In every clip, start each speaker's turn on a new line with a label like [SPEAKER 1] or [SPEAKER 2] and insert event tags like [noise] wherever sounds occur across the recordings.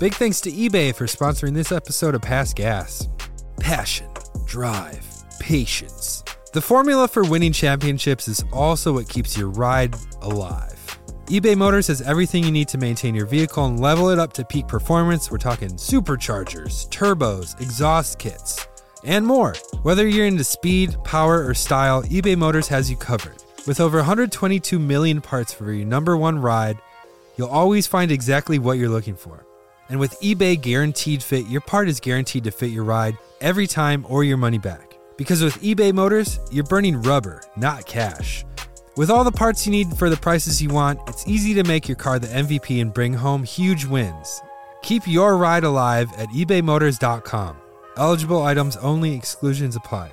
[SPEAKER 1] Big thanks to eBay for sponsoring this episode of Past Gas. Passion, drive, patience. The formula for winning championships is also what keeps your ride alive. eBay Motors has everything you need to maintain your vehicle and level it up to peak performance. We're talking superchargers, turbos, exhaust kits, and more. Whether you're into speed, power, or style, eBay Motors has you covered. With over 122 million parts for your number one ride, you'll always find exactly what you're looking for. And with eBay Guaranteed Fit, your part is guaranteed to fit your ride every time or your money back. Because with eBay Motors, you're burning rubber, not cash. With all the parts you need for the prices you want, it's easy to make your car the MVP and bring home huge wins. Keep your ride alive at ebaymotors.com. Eligible items only, exclusions apply.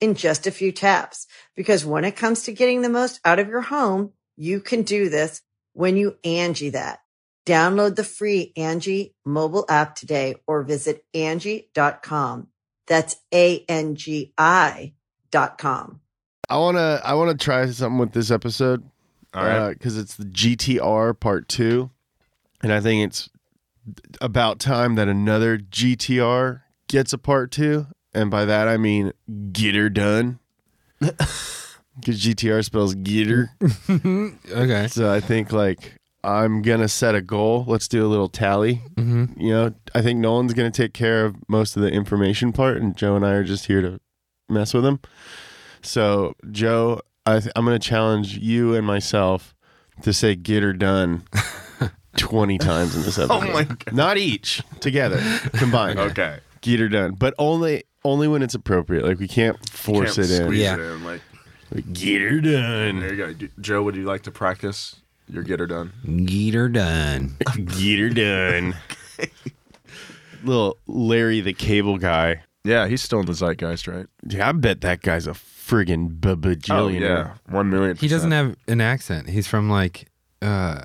[SPEAKER 2] in just a few taps. Because when it comes to getting the most out of your home, you can do this when you Angie that. Download the free Angie mobile app today or visit Angie.com. That's A-N-G-I dot com.
[SPEAKER 3] I wanna I wanna try something with this episode.
[SPEAKER 4] All right.
[SPEAKER 3] Uh, because it's the GTR part two, and I think it's about time that another GTR gets a part two, and by that I mean get her done. [laughs] Because GTR spells get her. [laughs]
[SPEAKER 1] Okay.
[SPEAKER 3] So I think like I'm gonna set a goal. Let's do a little tally.
[SPEAKER 1] Mm-hmm.
[SPEAKER 3] You know, I think Nolan's gonna take care of most of the information part, and Joe and I are just here to mess with him. So Joe, I th- I'm gonna challenge you and myself to say "get her done" [laughs] twenty times in this episode.
[SPEAKER 4] Oh my God.
[SPEAKER 3] Not each together combined.
[SPEAKER 4] Okay.
[SPEAKER 3] get her done, but only only when it's appropriate. Like we can't force
[SPEAKER 4] Can't
[SPEAKER 3] it in.
[SPEAKER 1] Yeah.
[SPEAKER 4] it in, Like,
[SPEAKER 3] Like, get her done.
[SPEAKER 4] there you go. Joe, would you like to practice your getter done?
[SPEAKER 1] Get her done.
[SPEAKER 3] Get her done. [laughs] [laughs] Little Larry the Cable Guy.
[SPEAKER 4] Yeah, he's still in the zeitgeist, right?
[SPEAKER 3] Yeah, I bet that guy's a friggin' b-
[SPEAKER 4] Oh yeah, one million.
[SPEAKER 1] He doesn't have an accent. He's from like uh,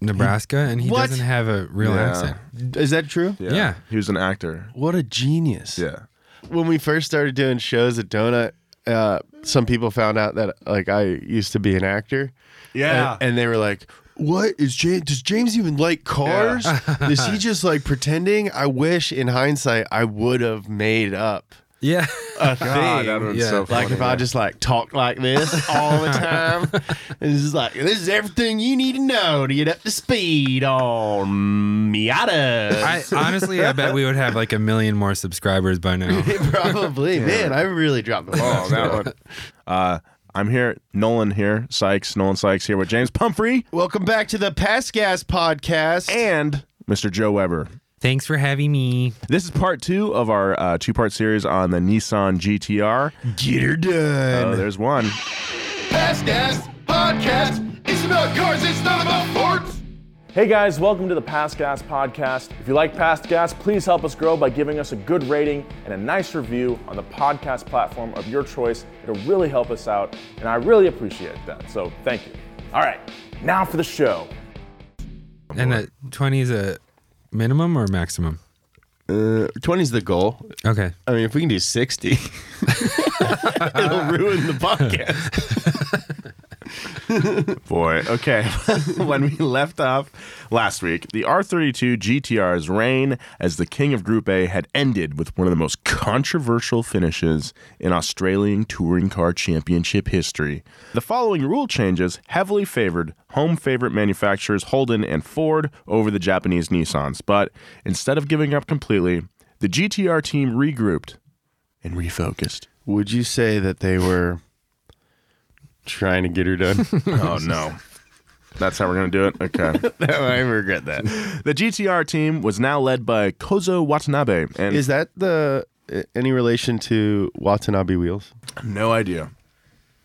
[SPEAKER 1] Nebraska, and he
[SPEAKER 3] What?
[SPEAKER 1] doesn't have a real
[SPEAKER 4] Yeah.
[SPEAKER 1] accent.
[SPEAKER 3] Is that true?
[SPEAKER 4] Yeah.
[SPEAKER 1] Yeah.
[SPEAKER 4] he was an actor.
[SPEAKER 3] What a genius.
[SPEAKER 4] Yeah.
[SPEAKER 3] When we first started doing shows at Donut, uh, some people found out that like I used to be an actor. And, and they were like, what is James? Does James even like cars? is he just like pretending? I wish in hindsight I would have made up
[SPEAKER 1] Yeah.
[SPEAKER 3] a [laughs]
[SPEAKER 4] God, that
[SPEAKER 3] thing.
[SPEAKER 4] would've been
[SPEAKER 1] Yeah.
[SPEAKER 4] so
[SPEAKER 3] Like
[SPEAKER 4] funny,
[SPEAKER 3] if I just like talk like this all the [laughs] time, and it's just like this is everything you need to know to get up to speed on Miata.
[SPEAKER 1] I honestly, I bet we would have like a million more subscribers by now. [laughs]
[SPEAKER 3] Probably, man. I really dropped the ball.
[SPEAKER 4] Oh, that one. Uh, I'm here, Nolan here, Sykes, Nolan Sykes here with James Pumphrey
[SPEAKER 3] Welcome back to the Past Gas podcast.
[SPEAKER 4] and Mr. Joe Weber.
[SPEAKER 1] Thanks for having me.
[SPEAKER 4] This is part two of our uh, two-part series on the Nissan GTR.
[SPEAKER 3] get her done.
[SPEAKER 4] Oh, there's one.
[SPEAKER 5] Past Gas Podcast. It's about cars, it's not about forts.
[SPEAKER 6] Hey guys, welcome to the Past Gas Podcast. If you like Past Gas, please help us grow by giving us a good rating and a nice review on the podcast platform of your choice. It'll really help us out, and I really appreciate that. So thank you. All right, now for the show.
[SPEAKER 1] And that 20 is a minimum or maximum?
[SPEAKER 3] Uh, is the goal.
[SPEAKER 1] Okay.
[SPEAKER 3] I mean, if we can do 60, [laughs] it'll ruin the podcast. [laughs] [laughs]
[SPEAKER 4] Boy, okay. [laughs] when we left off last week, the R32 GTR's reign as the king of Group A had ended with one of the most controversial finishes in Australian Touring Car Championship history. The following rule changes heavily favored home favorite manufacturers Holden and Ford over the Japanese Nissans, but instead of giving up completely, the GTR team regrouped and refocused.
[SPEAKER 3] Would you say that they were trying to get her done? [laughs]
[SPEAKER 4] Oh no. That's how we're going to do it? Okay. [laughs]
[SPEAKER 3] I regret that.
[SPEAKER 4] The GTR team was now led by Kozo Watanabe, and
[SPEAKER 3] Is that the any relation to Watanabe wheels?
[SPEAKER 4] no idea.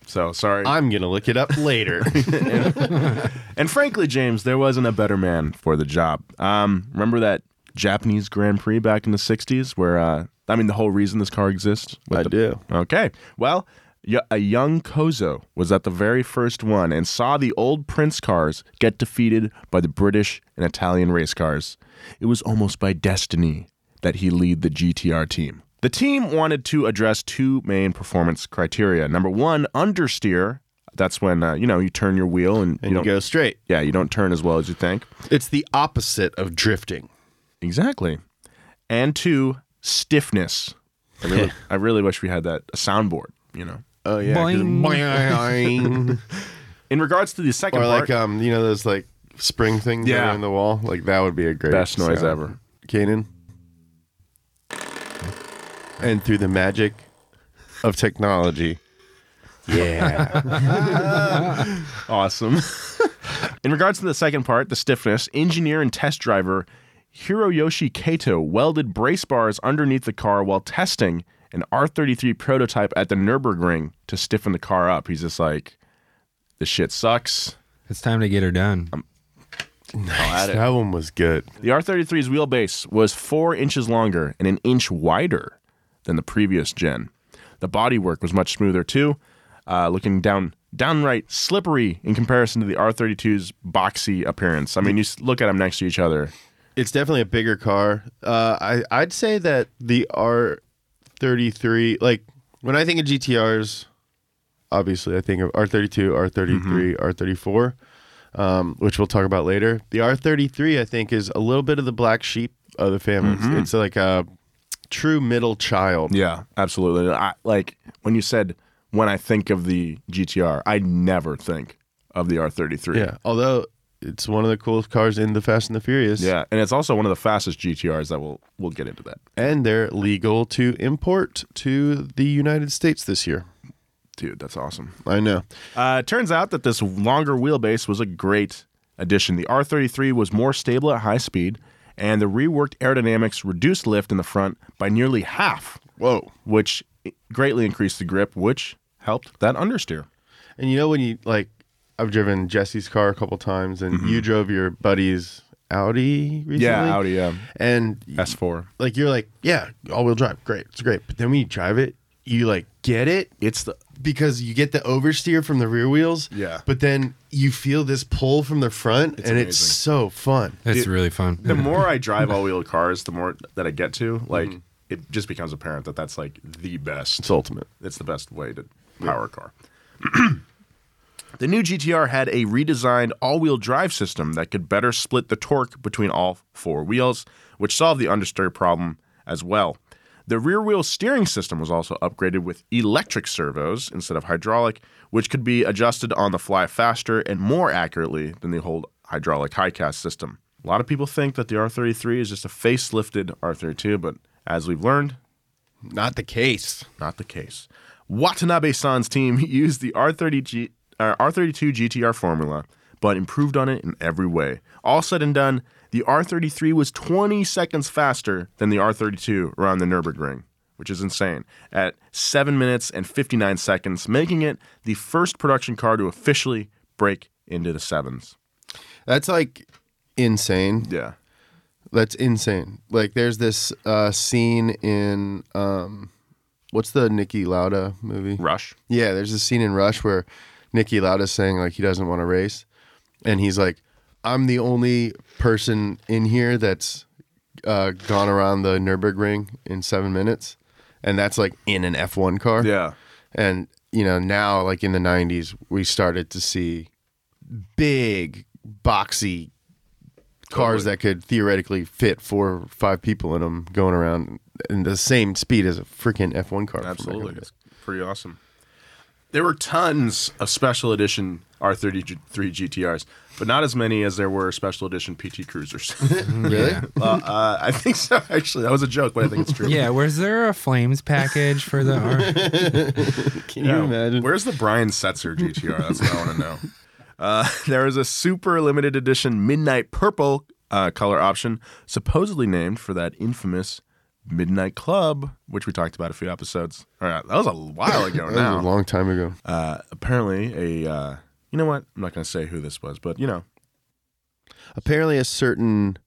[SPEAKER 4] So sorry.
[SPEAKER 3] I'm gonna look it up later. [laughs]
[SPEAKER 4] and frankly, James, there wasn't a better man for the job. Um, remember that Japanese Grand Prix back in the '60s, where uh, I mean, the whole reason this car exists. with
[SPEAKER 3] I
[SPEAKER 4] the-
[SPEAKER 3] do.
[SPEAKER 4] Okay. Well, y- a young Kozo was at the very first one and saw the old Prince cars get defeated by the British and Italian race cars. It was almost by destiny that he lead the GTR team. The team wanted to address two main performance criteria. Number one, understeer. That's when uh, you know you turn your wheel and,
[SPEAKER 3] and
[SPEAKER 4] you
[SPEAKER 3] you go straight.
[SPEAKER 4] yeah, you don't turn as well as you think.
[SPEAKER 3] It's the opposite of drifting.
[SPEAKER 4] Exactly. And two, stiffness. I really, [laughs] I really wish we had that a soundboard. You know.
[SPEAKER 3] Oh yeah. boing. [laughs]
[SPEAKER 4] In regards to the second
[SPEAKER 3] or
[SPEAKER 4] part,
[SPEAKER 3] like um, you know those like spring things that
[SPEAKER 4] Yeah.
[SPEAKER 3] are in the wall. Like that would be a great
[SPEAKER 4] best noise
[SPEAKER 3] sound.
[SPEAKER 4] ever.
[SPEAKER 3] Kanan. And through the magic of technology. Yeah. [laughs]
[SPEAKER 4] Awesome. In regards to the second part, the stiffness, engineer and test driver Hiroyoshi Kato welded brace bars underneath the car while testing an R33 prototype at the Nürburgring to stiffen the car up. He's just like, this shit sucks.
[SPEAKER 1] It's time to get her done. [laughs]
[SPEAKER 4] I'll add it.
[SPEAKER 3] that one was good.
[SPEAKER 4] The R33's wheelbase was four inches longer and an inch wider than the previous gen. The bodywork was much smoother too, uh, looking down downright slippery in comparison to the R32's boxy appearance. I mean, you look at them next to each other.
[SPEAKER 3] It's definitely a bigger car. Uh, I I'd say that the R thirty three, like when I think of GTRs, obviously I think of R thirty two, R thirty three, R thirty four, um, which we'll talk about later. The R thirty three, I think, is a little bit of the black sheep of the family. It's like a true middle child.
[SPEAKER 4] Yeah, absolutely. I, like when you said when I think of the GTR, I never think of the R33.
[SPEAKER 3] Yeah. Although it's one of the coolest cars in the Fast and the Furious.
[SPEAKER 4] Yeah, and it's also one of the fastest GTRs that we'll we'll get into that.
[SPEAKER 3] And they're legal to import to the United States this year.
[SPEAKER 4] Dude, that's awesome.
[SPEAKER 3] I know.
[SPEAKER 4] Uh, it turns out that this longer wheelbase was a great addition. The R33 was more stable at high speed, and the reworked aerodynamics reduced lift in the front by nearly half,
[SPEAKER 3] Whoa.
[SPEAKER 4] which greatly increased the grip, which helped that understeer.
[SPEAKER 3] And you know when you like, I've driven Jesse's car a couple times, and you mm-hmm. drove your buddy's Audi recently.
[SPEAKER 4] Yeah, Audi yeah.
[SPEAKER 3] And
[SPEAKER 4] S4.
[SPEAKER 3] like you're like, yeah, all wheel drive, great, it's great. But then when you drive it, you like get it
[SPEAKER 4] It's the
[SPEAKER 3] because you get the oversteer from the rear wheels.
[SPEAKER 4] Yeah.
[SPEAKER 3] But then you feel this pull from the front, and it's so fun.
[SPEAKER 1] It's really fun.
[SPEAKER 4] the [laughs] more I drive all-wheel cars, the more that I get to, like mm-hmm. it just becomes apparent that that's like the best
[SPEAKER 3] It's ultimate.
[SPEAKER 4] It's the best way to power a car. [clears throat] the new GTR had a redesigned all wheel drive system that could better split the torque between all four wheels, which solved the understeer problem as well. The rear wheel steering system was also upgraded with electric servos instead of hydraulic, which could be adjusted on the fly faster and more accurately than the old hydraulic HICAS system. A lot of people think that the R33 is just a facelifted R32, but as we've learned,
[SPEAKER 3] Not the case.
[SPEAKER 4] not the case. Watanabe San's team [laughs] used the R30 G, uh, R32 GTR formula, but improved on it in every way. All said and done, the R33 was 20 seconds faster than the R32 around the Nürburgring, which is insane, at 7 minutes and 59 seconds, making it the first production car to officially break into the sevens.
[SPEAKER 3] That's like insane.
[SPEAKER 4] Yeah.
[SPEAKER 3] That's insane. Like there's this uh, scene in um, what's the Niki Lauda movie?
[SPEAKER 4] Rush.
[SPEAKER 3] Yeah, there's a scene in Rush where Niki Lauda's saying like he doesn't want to race, and he's like, "I'm the only person in here that's uh, gone around the Nurburgring in seven minutes," and that's like in an F1 car.
[SPEAKER 4] Yeah.
[SPEAKER 3] and you know now like in the 90s we started to see big, boxy cars that could theoretically fit four or five people in them going around in the same speed as a freaking F1 car.
[SPEAKER 4] Absolutely. It's pretty awesome. There were tons of special edition R33 GTRs, but not as many as there were special edition PT Cruisers. [laughs]
[SPEAKER 3] Really?
[SPEAKER 4] uh, uh, I think so, actually. That was a joke, but I think it's true.
[SPEAKER 1] Yeah, was there a flames package for the? R- [laughs]
[SPEAKER 3] Can
[SPEAKER 4] Yeah.
[SPEAKER 3] you imagine?
[SPEAKER 4] Where's the Brian Setzer GTR? That's what I want to know. Uh, there is a super limited edition midnight purple uh, color option, supposedly named for that infamous Midnight Club, which we talked about a few episodes. All right, that was a while ago [laughs]
[SPEAKER 3] That
[SPEAKER 4] now.
[SPEAKER 3] was a long time ago.
[SPEAKER 4] uh, apparently, a uh, you know what? I'm not going to say who this was, but you know,
[SPEAKER 3] Apparently, a certain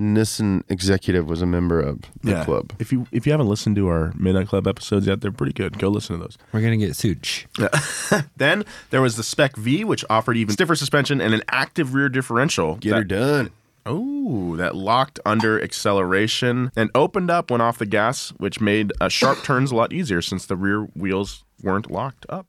[SPEAKER 3] Nissan executive was a member of the club.
[SPEAKER 4] If you if you haven't listened to our Midnight Club episodes yet, they're pretty good. Go listen to those.
[SPEAKER 1] We're gonna get Such. [laughs]
[SPEAKER 4] Then there was the Spec V, which offered even stiffer suspension and an active rear differential.
[SPEAKER 3] Get her
[SPEAKER 4] that-
[SPEAKER 3] done.
[SPEAKER 4] Oh, that locked under acceleration and opened up when off the gas, which made uh, sharp [coughs] turns a lot easier since the rear wheels weren't locked up.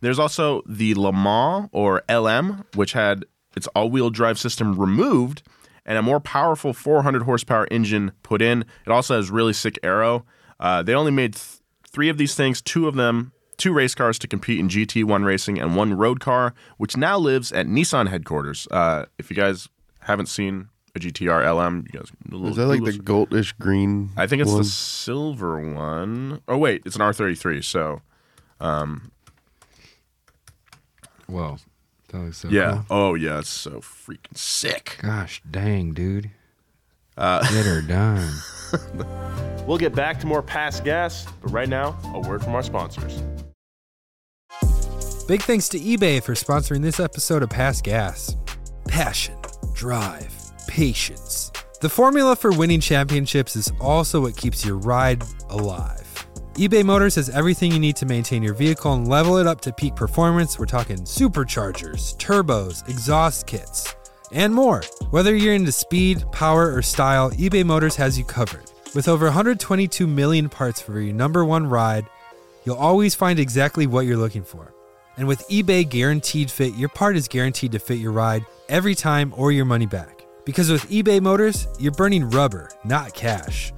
[SPEAKER 4] There's also the Le Mans or LM, which had its all-wheel drive system removed and a more powerful 400 horsepower engine put in. It also has really sick aero. Uh, they only made th- three of these things, two of them, two race cars to compete in GT1 racing, and one road car, which now lives at Nissan headquarters. Uh, if you guys haven't seen a GTR LM, you guys
[SPEAKER 3] Is that like the goldish green?
[SPEAKER 4] I think it's
[SPEAKER 3] one?
[SPEAKER 4] the silver one. Oh wait, it's an R33. So um,
[SPEAKER 1] Whoa, that looks so
[SPEAKER 4] yeah.
[SPEAKER 1] cool.
[SPEAKER 4] Oh yeah, it's so freaking sick.
[SPEAKER 1] Gosh dang, dude. Uh, [laughs] get her done.
[SPEAKER 6] We'll get back to more past gas, but right now, a word from our sponsors.
[SPEAKER 1] Big thanks to eBay for sponsoring this episode of Past Gas. Passion, drive, patience. The formula for winning championships is also what keeps your ride alive. eBay Motors has everything you need to maintain your vehicle and level it up to peak performance. We're talking superchargers, turbos, exhaust kits, and more. Whether you're into speed, power, or style, eBay Motors has you covered. With over 122 million parts for your number one ride, you'll always find exactly what you're looking for. And with eBay Guaranteed Fit, your part is guaranteed to fit your ride every time or your money back. Because with eBay Motors, you're burning rubber, not cash.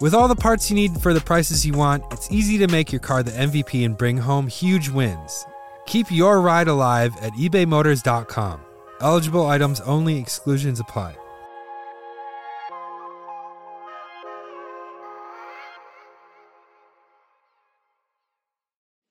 [SPEAKER 1] With all the parts you need for the prices you want, it's easy to make your car the MVP and bring home huge wins. Keep your ride alive at ebaymotors.com. Eligible items only, exclusions apply.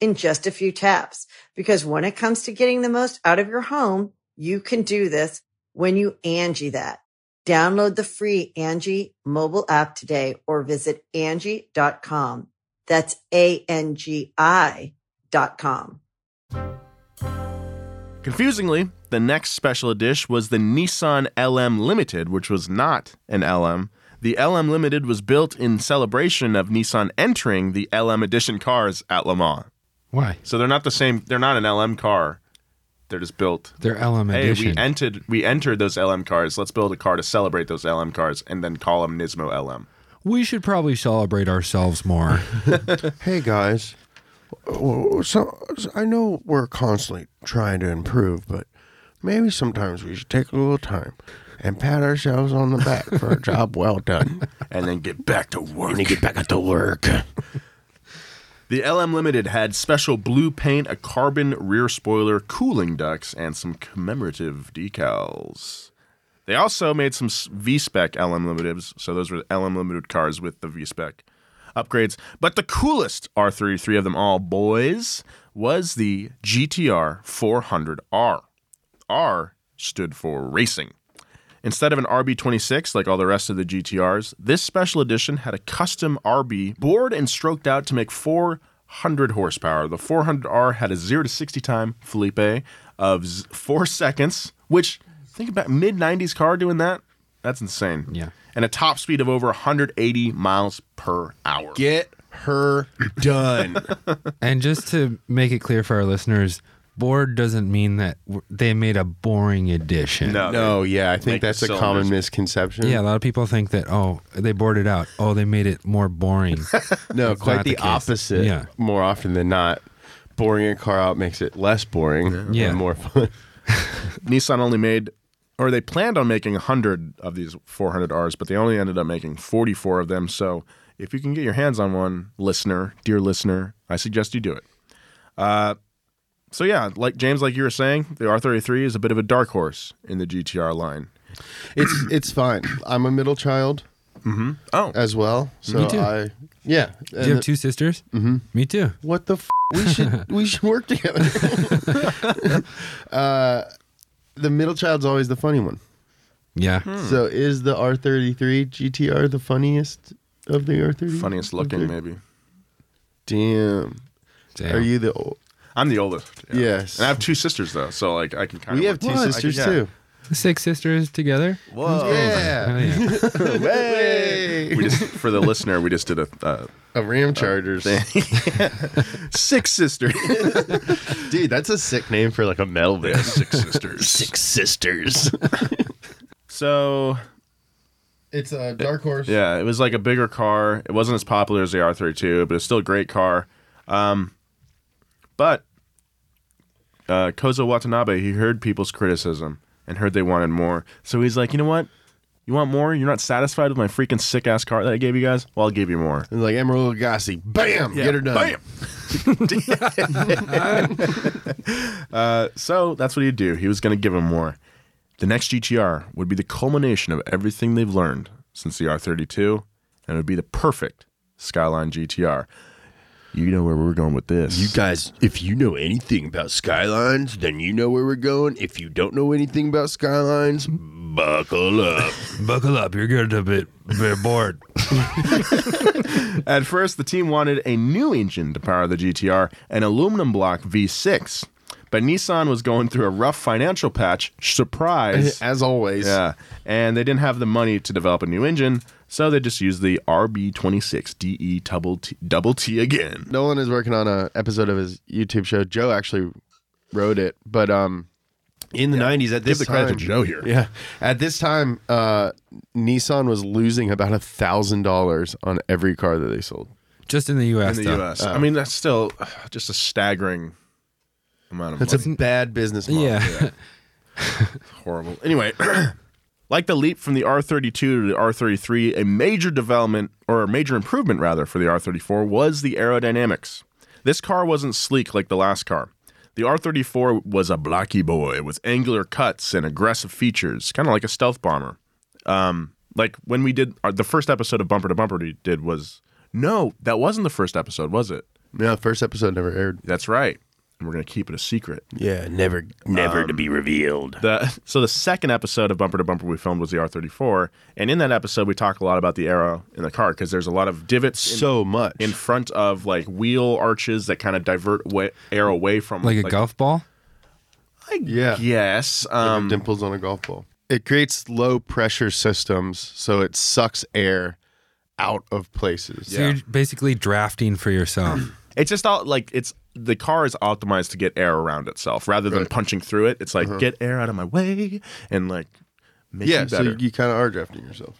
[SPEAKER 2] in just a few taps. Because when it comes to getting the most out of your home, you can do this when you Angie that. Download the free Angie mobile app today or visit Angie.com. That's A-N-G-I dot com.
[SPEAKER 4] Confusingly, the next special edition was the Nissan LM Limited, which was not an LM. The LM Limited was built in celebration of Nissan entering the LM edition cars at Le Mans.
[SPEAKER 1] Why?
[SPEAKER 4] So they're not the same. They're not an LM car. They're just built.
[SPEAKER 1] They're LM
[SPEAKER 4] Hey,
[SPEAKER 1] edition.
[SPEAKER 4] we entered. We entered those LM cars. Let's build a car to celebrate those LM cars, and then call them Nismo LM.
[SPEAKER 1] we should probably celebrate ourselves more. [laughs]
[SPEAKER 3] Hey guys, so, I know we're constantly trying to improve, but maybe sometimes we should take a little time and pat ourselves on the back for a [laughs] job well done.
[SPEAKER 4] and then get back to work.
[SPEAKER 3] And get back to work. [laughs]
[SPEAKER 4] The LM Limited had special blue paint, a carbon rear spoiler, cooling ducts, and some commemorative decals. They also made some V spec LM limiteds. So those were LM limited cars with the V spec upgrades. But the coolest R33 of them all, boys, was the GTR 400R. R stood for racing. Instead of an RB26 like all the rest of the GTRs, this special edition had a custom RB bored and stroked out to make 400 horsepower. The 400R had a 0 to 60 time, Felipe, of 4 seconds, which, think about mid 90s car doing that. That's insane.
[SPEAKER 1] Yeah.
[SPEAKER 4] And a top speed of over 180 miles per hour.
[SPEAKER 3] Get her done. [laughs]
[SPEAKER 1] And just to make it clear for our listeners, bored doesn't mean that they made a boring edition.
[SPEAKER 4] No,
[SPEAKER 3] no, yeah, I think that's a
[SPEAKER 4] cylinders-
[SPEAKER 3] common misconception.
[SPEAKER 1] Yeah, a lot of people think that oh, they bored it out. Oh, they made it more boring. [laughs]
[SPEAKER 3] no,
[SPEAKER 1] That's
[SPEAKER 3] quite the,
[SPEAKER 1] the
[SPEAKER 3] opposite.
[SPEAKER 1] Yeah.
[SPEAKER 3] more often than not, boring a car out makes it less boring
[SPEAKER 1] Yeah.
[SPEAKER 3] and more fun. [laughs] [laughs]
[SPEAKER 4] Nissan only made, or they planned on making 100 of these 400Rs, but they only ended up making 44 of them. So if you can get your hands on one, listener, dear listener, I suggest you do it. Uh, so yeah, like James, like you were saying, the R33 is a bit of a dark horse in the GTR line.
[SPEAKER 3] It's it's fine. I'm a middle child
[SPEAKER 4] Oh,
[SPEAKER 3] as well, so
[SPEAKER 1] Me too.
[SPEAKER 3] I yeah.
[SPEAKER 1] Do you have two sisters? Mm-hmm. Me too.
[SPEAKER 3] What the? F- we should [laughs] we should work together. [laughs] uh, the middle child's always the funny one.
[SPEAKER 1] Yeah.
[SPEAKER 3] So is the R33 GTR the funniest of the R30?
[SPEAKER 4] funniest looking, maybe.
[SPEAKER 3] Damn.
[SPEAKER 1] Damn.
[SPEAKER 3] Are you the? Old?
[SPEAKER 4] I'm the oldest. yeah.
[SPEAKER 3] Yes.
[SPEAKER 4] and I have two sisters though, so like I can kind of.
[SPEAKER 3] We have two sisters too.
[SPEAKER 1] Six sisters together?
[SPEAKER 4] Whoa!
[SPEAKER 3] Yeah.
[SPEAKER 1] Oh, yeah. [laughs]
[SPEAKER 3] Hey.
[SPEAKER 4] We just for the listener, we just did a uh,
[SPEAKER 3] A Ram Chargers. [laughs]
[SPEAKER 4] six sisters. [laughs]
[SPEAKER 3] Dude, that's a sick name for like a metal band.
[SPEAKER 4] six sisters.
[SPEAKER 3] Six sisters.
[SPEAKER 4] So
[SPEAKER 3] it's a dark horse.
[SPEAKER 4] Yeah, it was like a bigger car. It wasn't as popular as the R32, but it's still a great car. Um, but uh, Kozo Watanabe, he heard people's criticism and heard they wanted more. So he's like, you know what? You want more? You're not satisfied with my freaking sick ass car that I gave you guys? Well, I'll give you more.
[SPEAKER 3] And like Emeril Lagasse, bam, get her done.
[SPEAKER 4] Bam! [laughs] [laughs] uh, so that's what he'd do. He was going to give him more. The next GTR would be the culmination of everything they've learned since the R32, and it would be the perfect Skyline GTR. You know where we're going with this.
[SPEAKER 3] You guys, if you know anything about Skylines, then you know where we're going. If you don't know anything about Skylines, buckle up. [laughs]
[SPEAKER 1] Buckle up, you're good to bit, bit bored. [laughs]
[SPEAKER 4] At first, the team wanted a new engine to power the GTR, an aluminum block V6. But Nissan was going through a rough financial patch. Surprise. [laughs]
[SPEAKER 3] As always.
[SPEAKER 4] Yeah, and they didn't have the money to develop a new engine, so they just used the RB26 DE double T, double T again.
[SPEAKER 3] Nolan is working on a episode of his YouTube show. Joe actually wrote it, but um, in the '90s, at this
[SPEAKER 4] the credit
[SPEAKER 3] time,
[SPEAKER 4] to Joe here.
[SPEAKER 3] Yeah, at this time, uh, Nissan was losing about a thousand dollars on every car that they sold.
[SPEAKER 1] Just in the U.S.
[SPEAKER 4] In the
[SPEAKER 1] though.
[SPEAKER 4] U.S., I mean that's still uh, just a staggering amount of
[SPEAKER 3] That's
[SPEAKER 4] money.
[SPEAKER 3] a bad business model.
[SPEAKER 1] Yeah. [laughs]
[SPEAKER 4] horrible. Anyway, [clears throat] like the leap from the R32 to the R33, a major development or a major improvement rather for the R34 was the aerodynamics. This car wasn't sleek like the last car. The R34 was a blocky boy with angular cuts and aggressive features, kind of like a stealth bomber. Um, like when we did our, the first episode of Bumper to Bumper we did was no, that wasn't the first episode, was it?
[SPEAKER 3] Yeah, the first episode never aired.
[SPEAKER 4] That's right. And we're gonna keep it a secret.
[SPEAKER 3] Yeah, never, never to be revealed.
[SPEAKER 4] The so the second episode of Bumper to Bumper we filmed was the R34, and in that episode we talk a lot about the aero in the car because there's a lot of divots in,
[SPEAKER 3] So much.
[SPEAKER 4] in front of like wheel arches that kind of divert way, air away from
[SPEAKER 1] like a golf ball?
[SPEAKER 3] yeah,
[SPEAKER 4] Yes,
[SPEAKER 3] Like
[SPEAKER 4] um,
[SPEAKER 3] dimples on a golf ball. It creates low pressure systems, so it sucks air out of places.
[SPEAKER 1] So you're basically drafting for yourself. [clears throat]
[SPEAKER 4] it's just all like it's the car is optimized to get air around itself rather than
[SPEAKER 3] Right.
[SPEAKER 4] punching through it. It's like get air out of my way and like make
[SPEAKER 3] Yeah,
[SPEAKER 4] you
[SPEAKER 3] so
[SPEAKER 4] better.
[SPEAKER 3] you kind of are drafting yourself.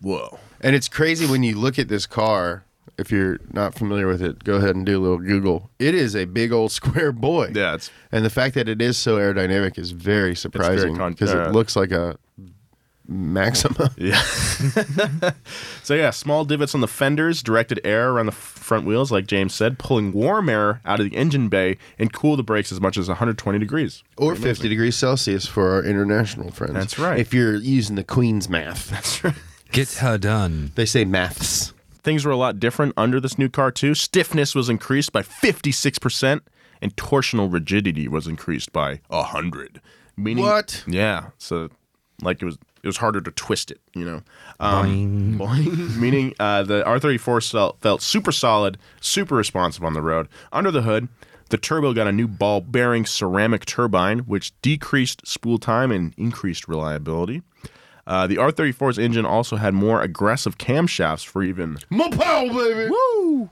[SPEAKER 4] Whoa.
[SPEAKER 3] And it's crazy when you look at this car. If you're not familiar with it, go ahead and do a little Google. It is a big old [laughs] square boy.
[SPEAKER 4] Yeah, it's
[SPEAKER 3] And the fact that it is so aerodynamic is very surprising
[SPEAKER 4] con-
[SPEAKER 3] because
[SPEAKER 4] uh,
[SPEAKER 3] it looks like a Maxima. [laughs]
[SPEAKER 4] Yeah. so yeah, small divots on the fenders directed air around the front wheels, like James said, pulling warm air out of the engine bay and cool the brakes as much as 120 degrees.
[SPEAKER 3] Or 50 degrees Celsius for our international friends.
[SPEAKER 4] That's right.
[SPEAKER 3] If you're using the Queen's math. That's right.
[SPEAKER 1] Get her done.
[SPEAKER 3] They say maths.
[SPEAKER 4] Things were a lot different under this new car too. Stiffness was increased by 56%, and torsional rigidity was increased by 100. Meaning,
[SPEAKER 3] What?
[SPEAKER 4] Yeah. So, like it was, it was harder to twist it. You know. Um, boing. [laughs] Meaning, uh, the R34 felt, felt super solid, super responsive on the road. Under the hood, the turbo got a new ball bearing ceramic turbine, which decreased spool time and increased reliability. Uh, the R34's engine also had more aggressive camshafts for even
[SPEAKER 3] More power, baby.
[SPEAKER 4] Woo!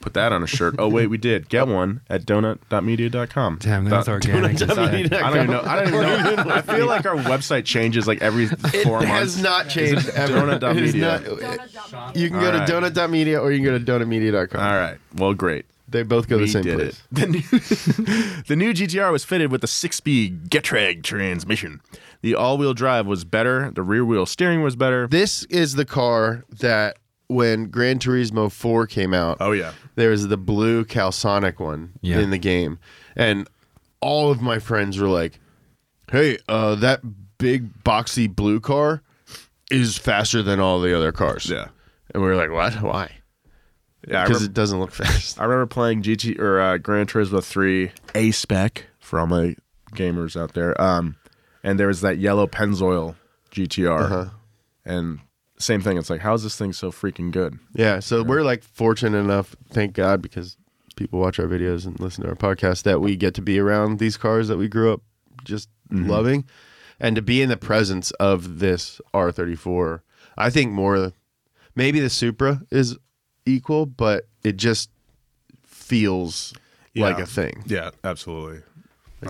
[SPEAKER 4] Put that on a shirt. Oh wait, we did get one at donut.media.com.
[SPEAKER 1] Damn, that's
[SPEAKER 4] Dot-
[SPEAKER 1] organic.
[SPEAKER 4] I don't even know. I don't even know. I feel like our website changes like every [laughs]
[SPEAKER 3] It
[SPEAKER 4] four
[SPEAKER 3] has not changed ever.
[SPEAKER 4] donut.media?
[SPEAKER 3] It is not- You can go
[SPEAKER 4] All
[SPEAKER 3] to donut.media or you can go to donutmedia.com.
[SPEAKER 4] All right. Well, great.
[SPEAKER 3] They both go
[SPEAKER 4] we
[SPEAKER 3] the same
[SPEAKER 4] did
[SPEAKER 3] place.
[SPEAKER 4] it. The new, [laughs] the new GTR was fitted with a six-speed Getrag transmission. The all-wheel drive was better. The rear-wheel steering was better.
[SPEAKER 3] This is the car that when Gran Turismo 4 came out,
[SPEAKER 4] Oh yeah.
[SPEAKER 3] there was the blue Calsonic one
[SPEAKER 1] Yeah.
[SPEAKER 3] in the game. And all of my friends were like, hey, uh, that big boxy blue car is faster than all the other cars.
[SPEAKER 4] Yeah.
[SPEAKER 3] And we were like, what? Why?
[SPEAKER 4] Yeah.
[SPEAKER 3] Because it doesn't look fast.
[SPEAKER 4] I remember playing GT or uh, Gran Turismo 3 A spec for all my gamers out there. Um, and there was that yellow Pennzoil GTR,
[SPEAKER 3] Uh-huh.
[SPEAKER 4] and same thing. It's like, how is this thing so freaking good?
[SPEAKER 3] Yeah, so we're like fortunate enough, thank God, because people watch our videos and listen to our podcast, that we get to be around these cars that we grew up just mm-hmm. loving, and to be in the presence of this R34. I think more, maybe the Supra is equal, but it just feels like a thing.
[SPEAKER 4] Yeah, absolutely.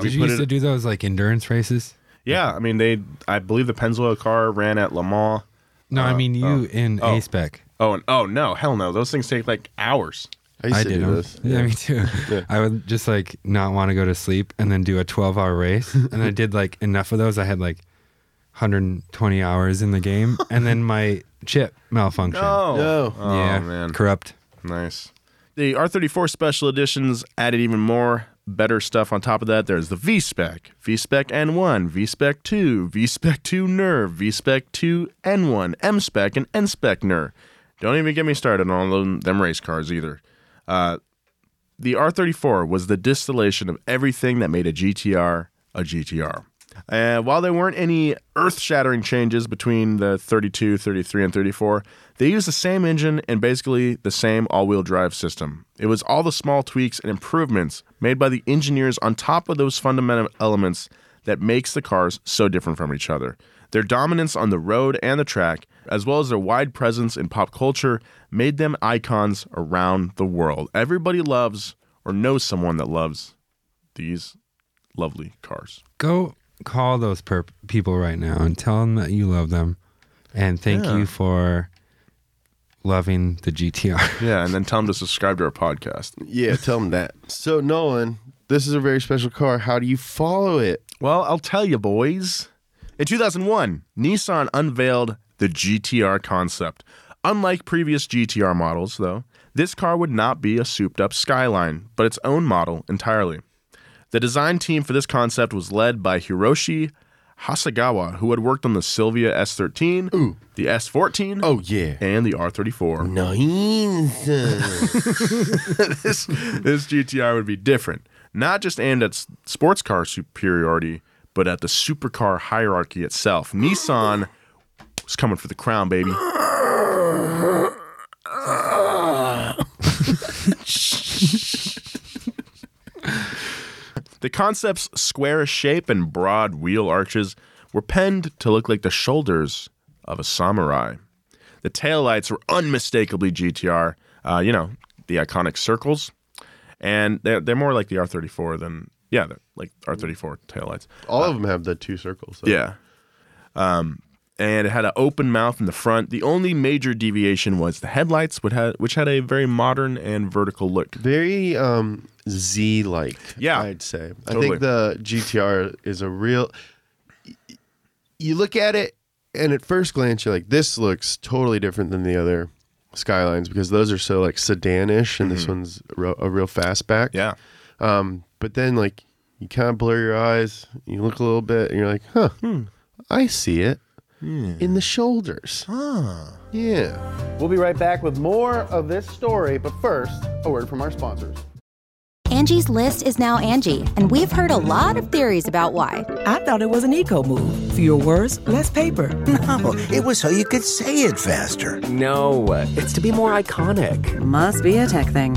[SPEAKER 1] Did you used
[SPEAKER 3] it-
[SPEAKER 1] to do those like endurance races?
[SPEAKER 4] Yeah, I mean they. I believe the Pennzoil car ran at Le Mans.
[SPEAKER 1] No, I
[SPEAKER 4] Uh,
[SPEAKER 1] mean you
[SPEAKER 4] oh.
[SPEAKER 1] in
[SPEAKER 4] Oh.
[SPEAKER 1] A spec.
[SPEAKER 4] Oh, and oh no, hell no! Those things take like hours.
[SPEAKER 3] I used
[SPEAKER 1] I
[SPEAKER 3] to
[SPEAKER 1] did
[SPEAKER 3] do
[SPEAKER 1] them.
[SPEAKER 3] this.
[SPEAKER 1] Yeah, me too. [laughs] I would just like not want to go to sleep and then do a 12 hour race. [laughs] and I did like enough of those. I had like 120 hours in the game. [laughs] And then my chip malfunctioned.
[SPEAKER 4] Oh,
[SPEAKER 3] No.
[SPEAKER 4] oh
[SPEAKER 1] yeah,
[SPEAKER 4] man,
[SPEAKER 1] corrupt.
[SPEAKER 4] Nice. The R34 special editions added even more better stuff on top of that. There's the V Spec, V Spec N1, V Spec 2, V Spec 2 NER, V Spec 2 N1, M Spec, and N Spec NER. Don't even get me started on them, them race cars either. Uh, the R34 was the distillation of everything that made a GTR a GTR. And while there weren't any earth shattering changes between the 32, 33, and 34, they used the same engine and basically the same all wheel drive system. It was all the small tweaks and improvements made by the engineers on top of those fundamental elements that makes the cars so different from each other. Their dominance on the road and the track, as well as their wide presence in pop culture, made them icons around the world. Everybody loves or knows someone that loves these lovely cars.
[SPEAKER 1] Go call those per- people right now and tell them that you love them and thank
[SPEAKER 4] Yeah.
[SPEAKER 1] you for loving the GTR. [laughs]
[SPEAKER 4] Yeah, and then tell them to subscribe to our podcast.
[SPEAKER 3] Yeah, tell them that. So, Nolan, this is a very special car. How do you follow it?
[SPEAKER 4] Well, I'll tell you, boys. In 2001, Nissan unveiled the GTR concept. Unlike previous GTR models, though, this car would not be a souped up Skyline, but its own model entirely. The design team for this concept was led by Hiroshi Hasegawa, who had worked on the Sylvia S13, the S14,
[SPEAKER 3] Oh, yeah.
[SPEAKER 4] and the R34.
[SPEAKER 3] Nice. [laughs]
[SPEAKER 4] this, this GTR would be different, not just aimed at sports car superiority, but at the supercar hierarchy itself. Nissan was coming for the crown, baby. [laughs] [laughs] the concept's square shape and broad wheel arches were penned to look like the shoulders of a samurai. The taillights were unmistakably GTR, uh, you know, the iconic circles. And they're, they're more like the R34 than, yeah, like R34 taillights.
[SPEAKER 3] All of them have the two circles. so-
[SPEAKER 4] Yeah. Um, and it had an open mouth in the front. The only major deviation was the headlights, which had, which had a very modern and vertical look.
[SPEAKER 3] Very um Z like.
[SPEAKER 4] Yeah.
[SPEAKER 3] I'd say. I think the GTR is a real. You look at it, and at first glance, you're like, "This looks totally different than the other Skylines because those are so like sedanish, and this one's a real, fastback.
[SPEAKER 4] Yeah.
[SPEAKER 3] Um, but then like you kind of blur your eyes, you look a little bit, and you're like, huh, hmm. I see it in the shoulders. Huh. Yeah.
[SPEAKER 7] We'll be right back with more of this story, but first, a word from our sponsors.
[SPEAKER 8] Angie's list is now Angie, and we've heard a lot of theories about why.
[SPEAKER 9] I thought it was an eco move. Fewer words, less paper. [laughs]
[SPEAKER 10] No, it was so you could say it faster.
[SPEAKER 11] No, it's to be more iconic.
[SPEAKER 12] Must be a tech thing.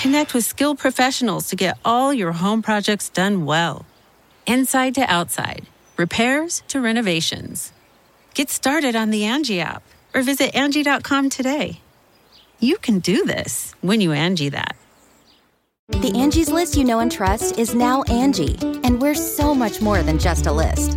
[SPEAKER 13] Connect with skilled professionals to get all your home projects done well. Inside to outside, repairs to renovations. Get started on the Angie app or visit Angie.com today. You can do this when you Angie that.
[SPEAKER 8] The Angie's list you know and trust is now Angie, and we're so much more than just a list.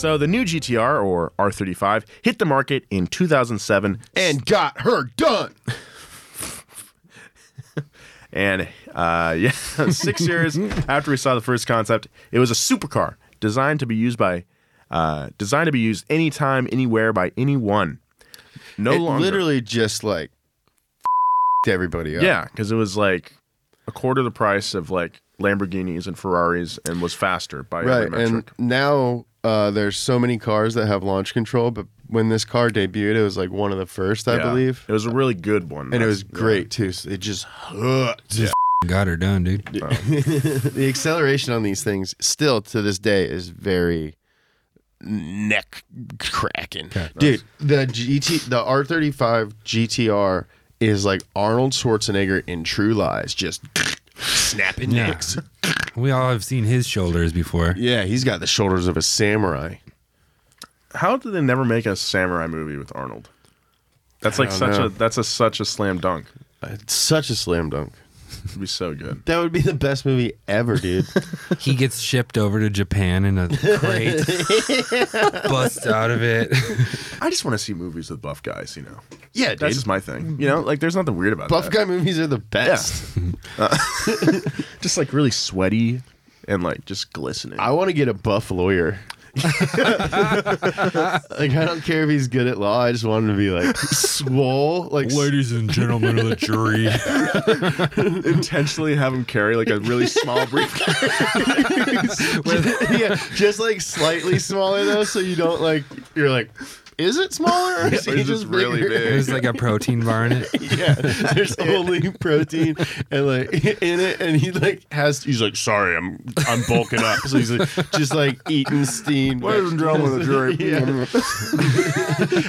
[SPEAKER 4] So the new GTR or R35 hit the market in 2007
[SPEAKER 3] And got her done. [laughs]
[SPEAKER 4] and uh, [laughs] yeah, six years after we saw the first concept, it was a supercar designed to be used by uh, designed to be used anytime, anywhere by anyone. No
[SPEAKER 3] it
[SPEAKER 4] longer,
[SPEAKER 3] literally just like [laughs] everybody up.
[SPEAKER 4] yeah, because it was like a quarter the price of like Lamborghinis and Ferraris, and was faster by every
[SPEAKER 3] right. And now uh, there's so many cars that have launch control, but when this car debuted, it was like one of the first, I
[SPEAKER 4] Yeah.
[SPEAKER 3] believe,
[SPEAKER 4] it was a really good one,
[SPEAKER 3] and it was great too. So it just hooked. [laughs]
[SPEAKER 1] Got her done, dude. [laughs]
[SPEAKER 3] the acceleration on these things still to this day is very neck cracking. Dude, the GT the R35 GTR is like Arnold Schwarzenegger in True Lies, just [laughs] snapping necks.
[SPEAKER 1] We all have seen his shoulders before.
[SPEAKER 3] Yeah, he's got the shoulders of a samurai.
[SPEAKER 4] How did they never make a samurai movie with Arnold? That's like
[SPEAKER 3] don't
[SPEAKER 4] such
[SPEAKER 3] know.
[SPEAKER 4] a that's a such a slam dunk.
[SPEAKER 3] It's such a slam dunk. [laughs]
[SPEAKER 4] It'd be so good.
[SPEAKER 3] That would be the best movie ever, dude. [laughs]
[SPEAKER 1] He gets shipped over to Japan in a crate, [laughs] busts out of it.
[SPEAKER 4] I just want to see movies with buff guys. You know,
[SPEAKER 3] yeah,
[SPEAKER 4] that's
[SPEAKER 3] dude.
[SPEAKER 4] just my thing. You know, like there's nothing weird about
[SPEAKER 3] Buff
[SPEAKER 4] that.
[SPEAKER 3] guy movies are the best.
[SPEAKER 4] Uh, just like really sweaty and like just glistening.
[SPEAKER 3] I want to get a buff lawyer. Like I don't care if he's good at law. I just want him to be like swole, like
[SPEAKER 1] Ladies and gentlemen of the jury. [laughs]
[SPEAKER 4] intentionally have him carry like a really small briefcase. [laughs]
[SPEAKER 3] yeah, just like slightly smaller though, so you don't like you're like, is it smaller or is
[SPEAKER 4] Or
[SPEAKER 3] he
[SPEAKER 4] is it
[SPEAKER 3] just
[SPEAKER 4] really
[SPEAKER 3] bigger?
[SPEAKER 4] big?
[SPEAKER 1] There's like a protein bar in it. [laughs]
[SPEAKER 3] yeah, there's [laughs] only [laughs] protein and like in it, and he like has. He's like, sorry, I'm I'm bulking up, so he's like just like eating steamed.
[SPEAKER 4] Ladies and gentlemen of the jury.
[SPEAKER 3] Yeah.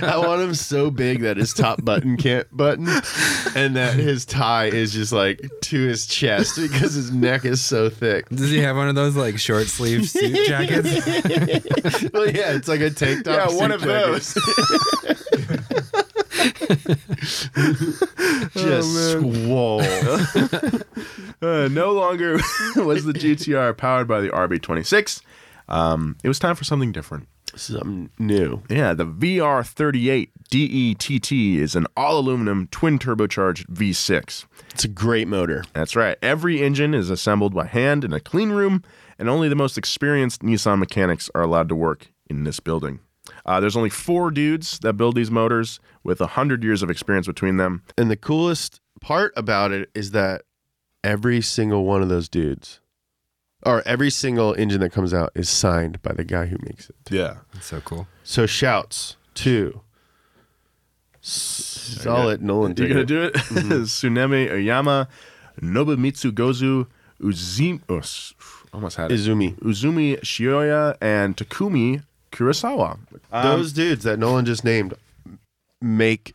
[SPEAKER 3] I want him so big that his top button can't button, and that his tie is just like to his chest because his neck is so thick.
[SPEAKER 1] Does he have one of those like short sleeve suit jackets?
[SPEAKER 3] well, yeah, it's like a tank top.
[SPEAKER 4] Yeah, one of
[SPEAKER 3] jacket.
[SPEAKER 4] those. [laughs]
[SPEAKER 3] Just swole. [laughs] [laughs]
[SPEAKER 4] Uh, no longer was the GTR powered by the RB26. Um, it was time for something different.
[SPEAKER 3] Something new.
[SPEAKER 4] Yeah, the VR38 DETT is an all aluminum twin turbocharged V6.
[SPEAKER 3] It's a great motor.
[SPEAKER 4] That's right. Every engine is assembled by hand in a clean room, and only the most experienced Nissan mechanics are allowed to work in this building. Uh, there's only four dudes that build these motors with 100 years of experience between them.
[SPEAKER 3] And the coolest part about it is that every single one of those dudes, or every single engine that comes out, is signed by the guy who makes it.
[SPEAKER 4] Yeah.
[SPEAKER 1] That's so cool.
[SPEAKER 3] So shouts to solid Nolan.
[SPEAKER 4] You gonna do it? [laughs] Tsunemi Oyama, Nobumitsu Gozu Uzim, oh, almost had it.
[SPEAKER 3] Izumi.
[SPEAKER 4] Uzumi Shioya and Takumi Kurosawa. Um,
[SPEAKER 3] Those dudes that Nolan just named make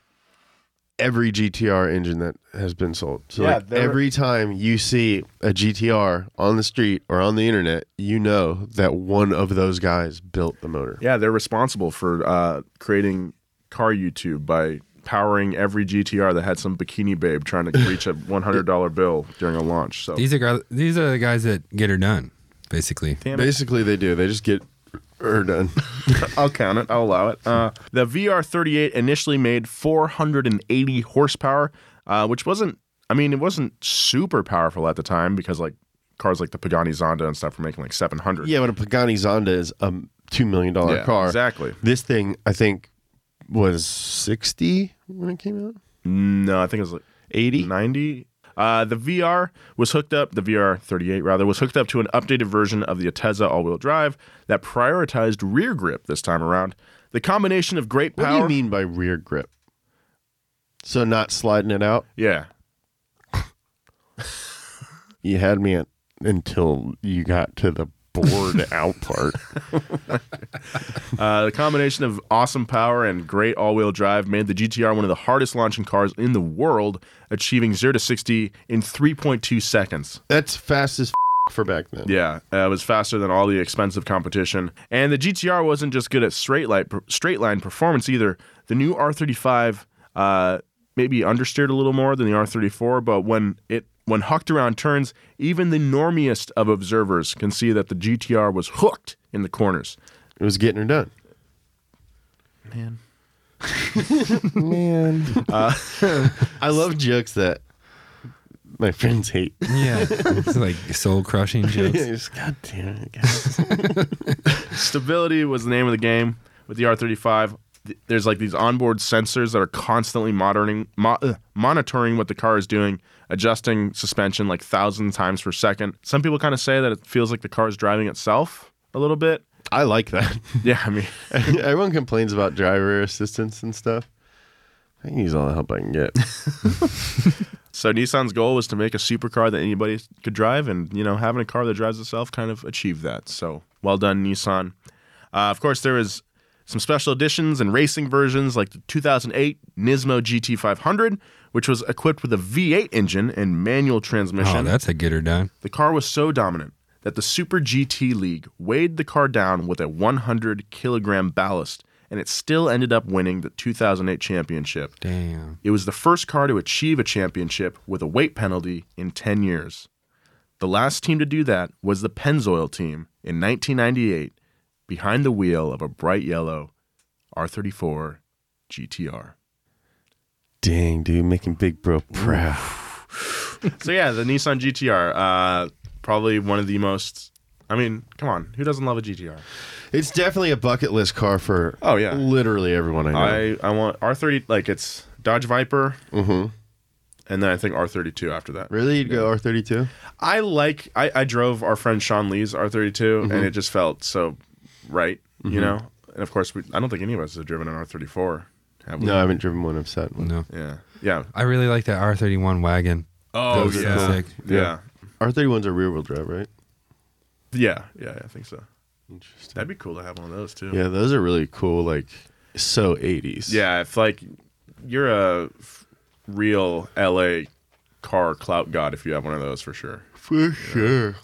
[SPEAKER 3] every GTR engine that has been sold. So
[SPEAKER 4] Yeah,
[SPEAKER 3] like every time you see a GTR on the street or on the internet, you know that one of those guys built the motor.
[SPEAKER 4] Yeah, they're responsible for uh, creating car YouTube by powering every GTR that had some bikini babe trying to [laughs] reach a $100 bill during a launch. So
[SPEAKER 1] These are guys, these are the guys that get her done, basically.
[SPEAKER 4] Damn it.
[SPEAKER 3] Basically, they do. They just get her done. [laughs]
[SPEAKER 4] I'll count it. I'll allow it. Uh, the VR38 initially made 480 horsepower, uh, which wasn't. I mean, it wasn't super powerful at the time because like cars like the Pagani Zonda and stuff were making like 700.
[SPEAKER 3] yeah, but a Pagani Zonda is a two million dollar
[SPEAKER 4] Yeah,
[SPEAKER 3] car.
[SPEAKER 4] exactly.
[SPEAKER 3] This thing, I think, was sixty when it came out.
[SPEAKER 4] No, I think it was like
[SPEAKER 3] 80?
[SPEAKER 4] 90. Uh, the VR was hooked up, the VR 38 rather, was hooked up to an updated version of the ATTESA all wheel drive that prioritized rear grip this time around. The combination of great power.
[SPEAKER 3] What do you mean by rear grip? So not sliding it out?
[SPEAKER 4] Yeah.
[SPEAKER 3] You had me at, until you got to the board [laughs] out part. [laughs]
[SPEAKER 4] Uh, the combination of awesome power and great all wheel drive made the GTR one of the hardest launching cars in the world, achieving 0 to 60 in 3.2 seconds.
[SPEAKER 3] That's fast as f- for back then.
[SPEAKER 4] Yeah, uh, it was faster than all the expensive competition. And the GTR wasn't just good at straight line, straight line performance either. The new R35 uh, maybe understeered a little more than the R34, but when it when hucked around turns, even the normiest of observers can see that the GTR was hooked in the corners.
[SPEAKER 3] It was getting her done.
[SPEAKER 4] Man.
[SPEAKER 3] Man. [laughs]
[SPEAKER 4] Uh,
[SPEAKER 3] I love jokes that my friends hate.
[SPEAKER 1] Yeah, it's like soul crushing [laughs] jokes.
[SPEAKER 3] Just, God damn it, guys. [laughs]
[SPEAKER 4] Stability was the name of the game with the R35. There's like these onboard sensors that are constantly monitoring mo- uh, monitoring what the car is doing, adjusting suspension like thousand times per second. Some people kind of say that it feels like the car is driving itself a little bit.
[SPEAKER 3] I like that. [laughs]
[SPEAKER 4] Yeah, I mean, [laughs]
[SPEAKER 3] Everyone complains about driver assistance and stuff. I can use all the help I can get. [laughs]
[SPEAKER 4] so Nissan's goal was to make a supercar that anybody could drive, and you know, having a car that drives itself kind of achieved that. So well done, Nissan. Uh, of course, there was some special editions and racing versions like the 2008 Nismo GT500, which was equipped with a V8 engine and manual transmission.
[SPEAKER 1] Oh, that's a get her done.
[SPEAKER 4] the car was so dominant that the Super GT League weighed the car down with a 100 kilogram ballast, and it still ended up winning the 2008 championship.
[SPEAKER 1] Damn.
[SPEAKER 4] It was the first car to achieve a championship with a weight penalty in 10 years. The last team to do that was the Pennzoil team in 1998 behind the wheel of a bright yellow R34 GTR.
[SPEAKER 3] Dang, dude, making Big Bro proud. [laughs]
[SPEAKER 4] so yeah, the Nissan GTR, uh, probably one of the most. I mean, come on, who doesn't love a GTR?
[SPEAKER 3] It's definitely a bucket list car for
[SPEAKER 4] Oh yeah,
[SPEAKER 3] literally everyone I know.
[SPEAKER 4] I I want R30 like it's Dodge Viper,
[SPEAKER 3] mm-hmm.
[SPEAKER 4] and then I think R32 after that.
[SPEAKER 3] Really? You'd go R32?
[SPEAKER 4] I like I, I drove our friend Sean Lee's R32 and it just felt so right, you
[SPEAKER 3] Mhm.
[SPEAKER 4] know. And of course, we, I don't think any of us have driven an R34. Have we?
[SPEAKER 3] No, I haven't driven one. I've sat one.
[SPEAKER 1] No.
[SPEAKER 4] Yeah, yeah.
[SPEAKER 1] I really like that R31 wagon.
[SPEAKER 4] Oh
[SPEAKER 1] Those are
[SPEAKER 4] yeah,
[SPEAKER 1] sick.
[SPEAKER 4] yeah,
[SPEAKER 3] R31's a rear wheel drive, right?
[SPEAKER 4] yeah, yeah. I think so.
[SPEAKER 3] Interesting.
[SPEAKER 4] That'd be cool to have one of those too.
[SPEAKER 3] Yeah, those are really cool. Like, so 80s.
[SPEAKER 4] Yeah, if like you're a f- real LA car clout god if you have one of those for sure.
[SPEAKER 3] For sure.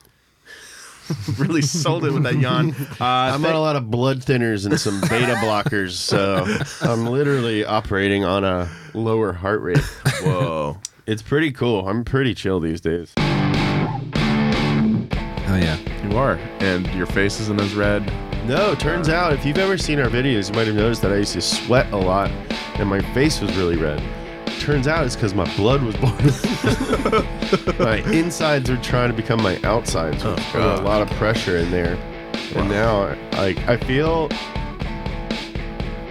[SPEAKER 3] [laughs]
[SPEAKER 4] really sold it with that yawn. [laughs] Uh,
[SPEAKER 3] I'm on a lot of blood thinners and some beta blockers, so [laughs] I'm literally operating on a lower heart rate.
[SPEAKER 4] Whoa.
[SPEAKER 3] It's pretty cool. I'm pretty chill these days.
[SPEAKER 1] Oh yeah.
[SPEAKER 4] You are, and your face isn't as red.
[SPEAKER 3] No, turns out if you've ever seen our videos, you might have noticed that I used to sweat a lot and my face was really red. Turns out it's because my blood was boiling. [laughs] my insides are trying to become my outsides.
[SPEAKER 4] Oh,
[SPEAKER 3] a lot of pressure in there. And now, like, I feel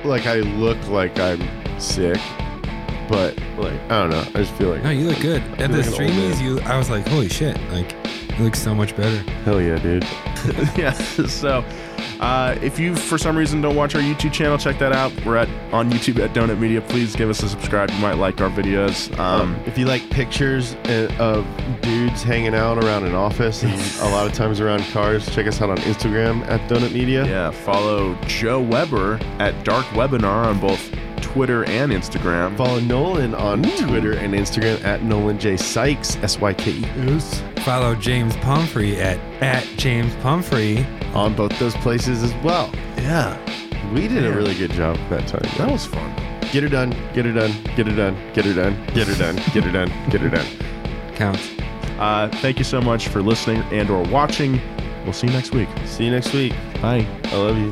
[SPEAKER 3] like I look like I'm sick, but like I don't know. I just feel like
[SPEAKER 1] No, you look good.
[SPEAKER 3] I
[SPEAKER 1] At the
[SPEAKER 3] like an old man.
[SPEAKER 1] streamies, you I was like, holy shit! Like, you look so much better.
[SPEAKER 3] Hell yeah, dude. [laughs] [laughs]
[SPEAKER 4] yeah. So, Uh, if you, for some reason, don't watch our YouTube channel, check that out. We're at on YouTube at Donut Media. Please give us a subscribe. You might like our videos. Um,
[SPEAKER 3] if you like pictures uh, of dudes hanging out around an office and [laughs] a lot of times around cars, check us out on Instagram at Donut Media.
[SPEAKER 4] yeah, follow Joe Weber at Dark Webinar on both Twitter and Instagram.
[SPEAKER 3] Follow Nolan on Twitter and Instagram at Nolan J Sykes S Y K E S.
[SPEAKER 1] Follow James Pumphrey at, at James Pumphrey.
[SPEAKER 3] on both those places as well.
[SPEAKER 4] Yeah,
[SPEAKER 3] We did a really good job that time.
[SPEAKER 4] that was fun.
[SPEAKER 3] Get her done. Get her done. Get her done. Get her done. Get her done. Get her done. Get her done. [laughs]
[SPEAKER 1] Counts.
[SPEAKER 4] Uh, thank you so much for listening and or watching. We'll see you next week.
[SPEAKER 3] See you next week.
[SPEAKER 4] Bye.
[SPEAKER 3] I love you.